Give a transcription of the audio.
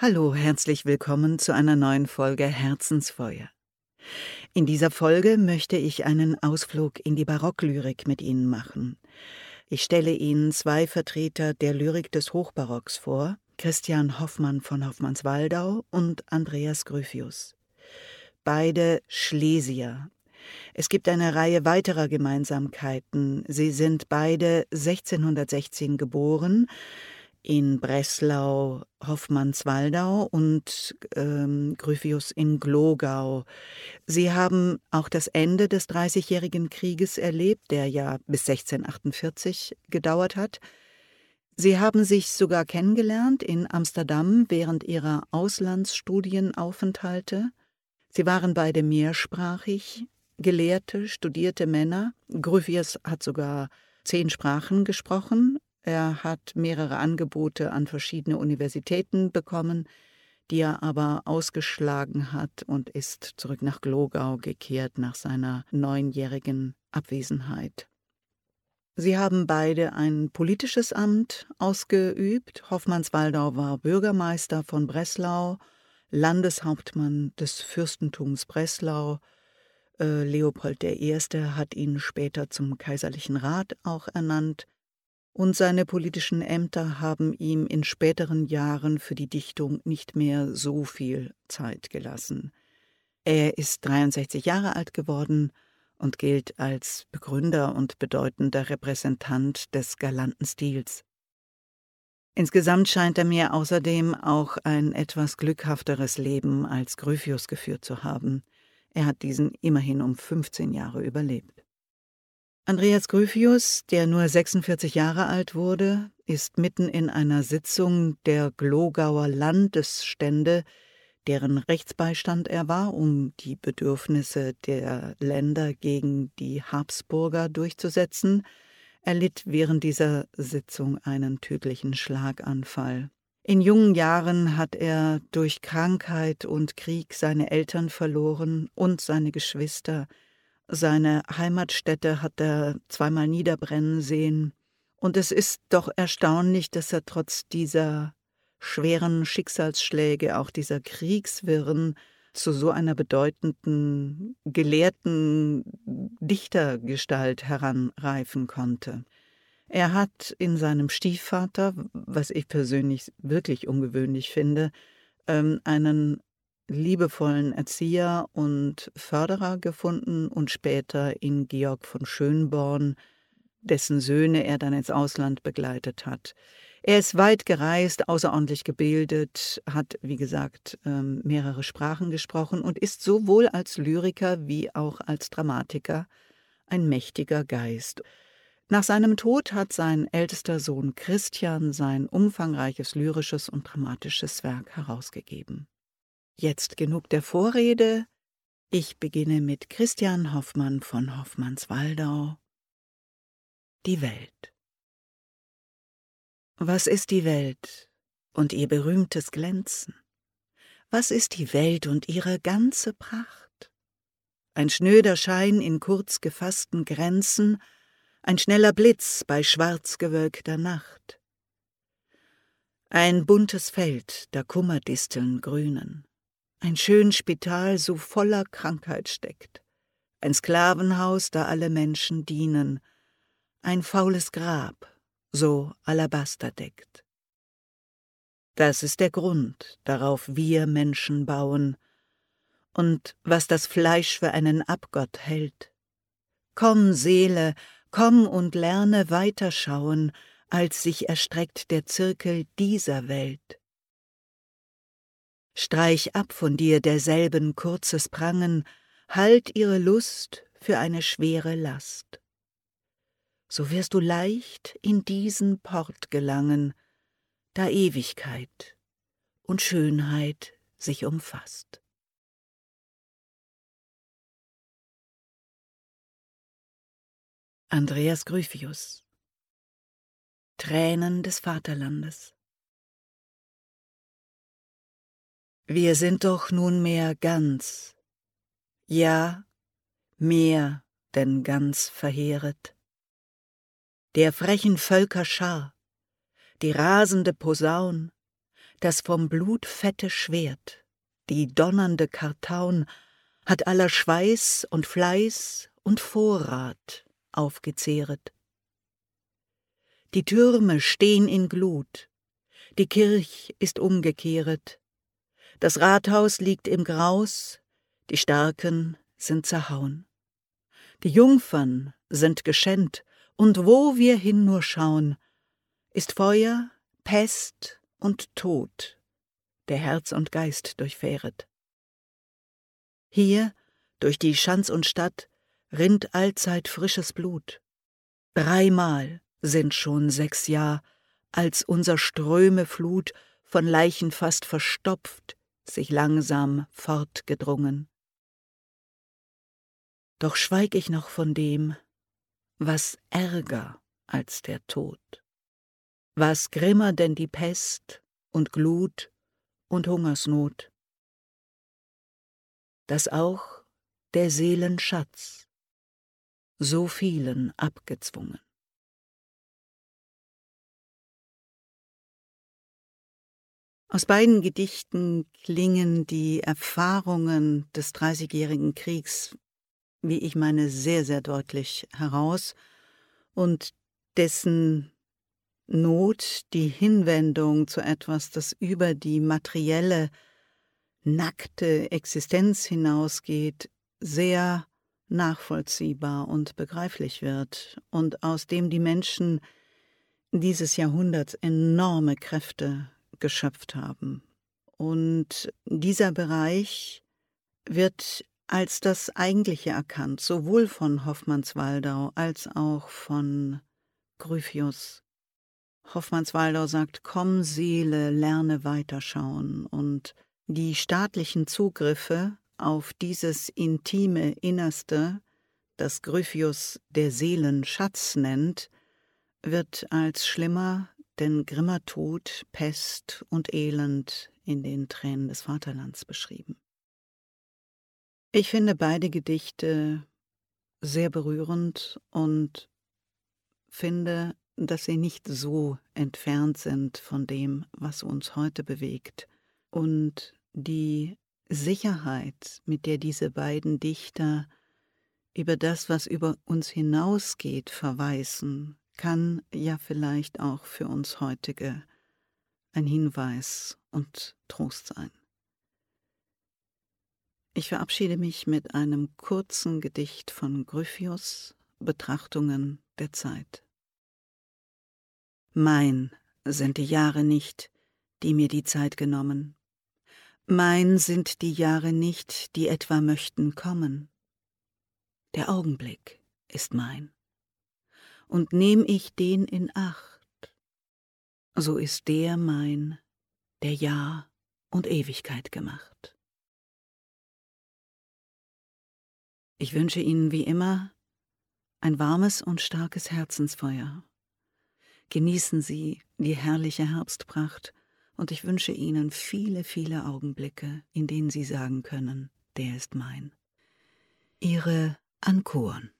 Hallo, herzlich willkommen zu einer neuen Folge Herzensfeuer. In dieser Folge möchte ich einen Ausflug in die Barocklyrik mit Ihnen machen. Ich stelle Ihnen zwei Vertreter der Lyrik des Hochbarocks vor, Christian Hoffmann von Hoffmannswaldau und Andreas Gryphius. Beide Schlesier. Es gibt eine Reihe weiterer Gemeinsamkeiten. Sie sind beide 1616 geboren, in Breslau, Hoffmannswaldau und ähm, Gryphius in Glogau. Sie haben auch das Ende des Dreißigjährigen Krieges erlebt, der ja bis 1648 gedauert hat. Sie haben sich sogar kennengelernt in Amsterdam während ihrer Auslandsstudienaufenthalte. Sie waren beide mehrsprachig, gelehrte, studierte Männer. Gryphius hat sogar zehn Sprachen gesprochen, er hat mehrere Angebote an verschiedene Universitäten bekommen, die er aber ausgeschlagen hat und ist zurück nach Glogau gekehrt nach seiner neunjährigen Abwesenheit. Sie haben beide ein politisches Amt ausgeübt. Hoffmannswaldau war Bürgermeister von Breslau, Landeshauptmann des Fürstentums Breslau. Äh, Leopold I. hat ihn später zum Kaiserlichen Rat auch ernannt und seine politischen Ämter haben ihm in späteren Jahren für die Dichtung nicht mehr so viel Zeit gelassen. Er ist 63 Jahre alt geworden und gilt als Begründer und bedeutender Repräsentant des galanten Stils. Insgesamt scheint er mir außerdem auch ein etwas glückhafteres Leben als Gryphius geführt zu haben. Er hat diesen immerhin um 15 Jahre überlebt. Andreas Gryphius, der nur 46 Jahre alt wurde, ist mitten in einer Sitzung der Glogauer Landesstände, deren Rechtsbeistand er war, um die Bedürfnisse der Länder gegen die Habsburger durchzusetzen, erlitt während dieser Sitzung einen tödlichen Schlaganfall. In jungen Jahren hat er durch Krankheit und Krieg seine Eltern verloren und seine Geschwister, seine Heimatstätte hat er zweimal niederbrennen sehen. Und es ist doch erstaunlich, dass er trotz dieser schweren Schicksalsschläge, auch dieser Kriegswirren, zu so einer bedeutenden, gelehrten Dichtergestalt heranreifen konnte. Er hat in seinem Stiefvater, was ich persönlich wirklich ungewöhnlich finde, ähm, einen liebevollen Erzieher und Förderer gefunden und später in Georg von Schönborn, dessen Söhne er dann ins Ausland begleitet hat. Er ist weit gereist, außerordentlich gebildet, hat, wie gesagt, ähm, mehrere Sprachen gesprochen und ist sowohl als Lyriker wie auch als Dramatiker ein mächtiger Geist. Nach seinem Tod hat sein ältester Sohn Christian sein umfangreiches lyrisches und dramatisches Werk herausgegeben. Jetzt genug der Vorrede. Ich beginne mit Christian Hoffmann von Hoffmannswaldau. Die Welt. Was ist die Welt und ihr berühmtes Glänzen? Was ist die Welt und ihre ganze Pracht? Ein schnöder Schein in kurz gefassten Grenzen, ein schneller Blitz bei schwarzgewölkter Nacht. Ein buntes Feld, da Kummerdisteln grünen ein schön Spital so voller Krankheit steckt, ein Sklavenhaus, da alle Menschen dienen, ein faules Grab, so Alabaster deckt. Das ist der Grund, darauf wir Menschen bauen, und was das Fleisch für einen Abgott hält. Komm, Seele, komm und lerne weiterschauen, als sich erstreckt der Zirkel dieser Welt. Streich ab von dir derselben kurzes Prangen, halt ihre Lust für eine schwere Last. So wirst du leicht in diesen Port gelangen, da Ewigkeit und Schönheit sich umfasst. Andreas Gryphius Tränen des Vaterlandes Wir sind doch nunmehr ganz, ja, mehr denn ganz verheeret. Der frechen Völker Schar, die rasende Posaun, Das vom Blut fette Schwert, die donnernde Kartaun, hat aller Schweiß und Fleiß und Vorrat aufgezehret. Die Türme stehn in Glut, die Kirch ist umgekehret, das Rathaus liegt im Graus, die Starken sind zerhauen. Die Jungfern sind geschänt, und wo wir hin nur schauen, ist Feuer, Pest und Tod, der Herz und Geist durchfähret. Hier, durch die Schanz und Stadt, rinnt allzeit frisches Blut. Dreimal sind schon sechs Jahr, als unser Ströme Flut von Leichen fast verstopft, sich langsam fortgedrungen. Doch schweig ich noch von dem, was ärger als der Tod, was grimmer denn die Pest und Glut und Hungersnot, dass auch der Seelen Schatz so vielen abgezwungen. Aus beiden Gedichten klingen die Erfahrungen des Dreißigjährigen Kriegs, wie ich meine, sehr, sehr deutlich heraus und dessen Not, die Hinwendung zu etwas, das über die materielle, nackte Existenz hinausgeht, sehr nachvollziehbar und begreiflich wird und aus dem die Menschen dieses Jahrhunderts enorme Kräfte geschöpft haben. Und dieser Bereich wird als das Eigentliche erkannt, sowohl von Hoffmannswaldau als auch von Gryphius. Hoffmannswaldau sagt, komm Seele, lerne weiterschauen und die staatlichen Zugriffe auf dieses intime Innerste, das Gryphius der Seelenschatz nennt, wird als schlimmer denn grimmer Tod, Pest und Elend in den Tränen des Vaterlands beschrieben. Ich finde beide Gedichte sehr berührend und finde, dass sie nicht so entfernt sind von dem, was uns heute bewegt. Und die Sicherheit, mit der diese beiden Dichter über das, was über uns hinausgeht, verweisen, kann ja vielleicht auch für uns heutige ein Hinweis und Trost sein. Ich verabschiede mich mit einem kurzen Gedicht von Gryphius, Betrachtungen der Zeit. Mein sind die Jahre nicht, die mir die Zeit genommen. Mein sind die Jahre nicht, die etwa möchten kommen. Der Augenblick ist mein und nehm ich den in Acht, so ist der mein, der Jahr und Ewigkeit gemacht. Ich wünsche Ihnen wie immer ein warmes und starkes Herzensfeuer. Genießen Sie die herrliche Herbstpracht und ich wünsche Ihnen viele, viele Augenblicke, in denen Sie sagen können, der ist mein. Ihre Ankuren.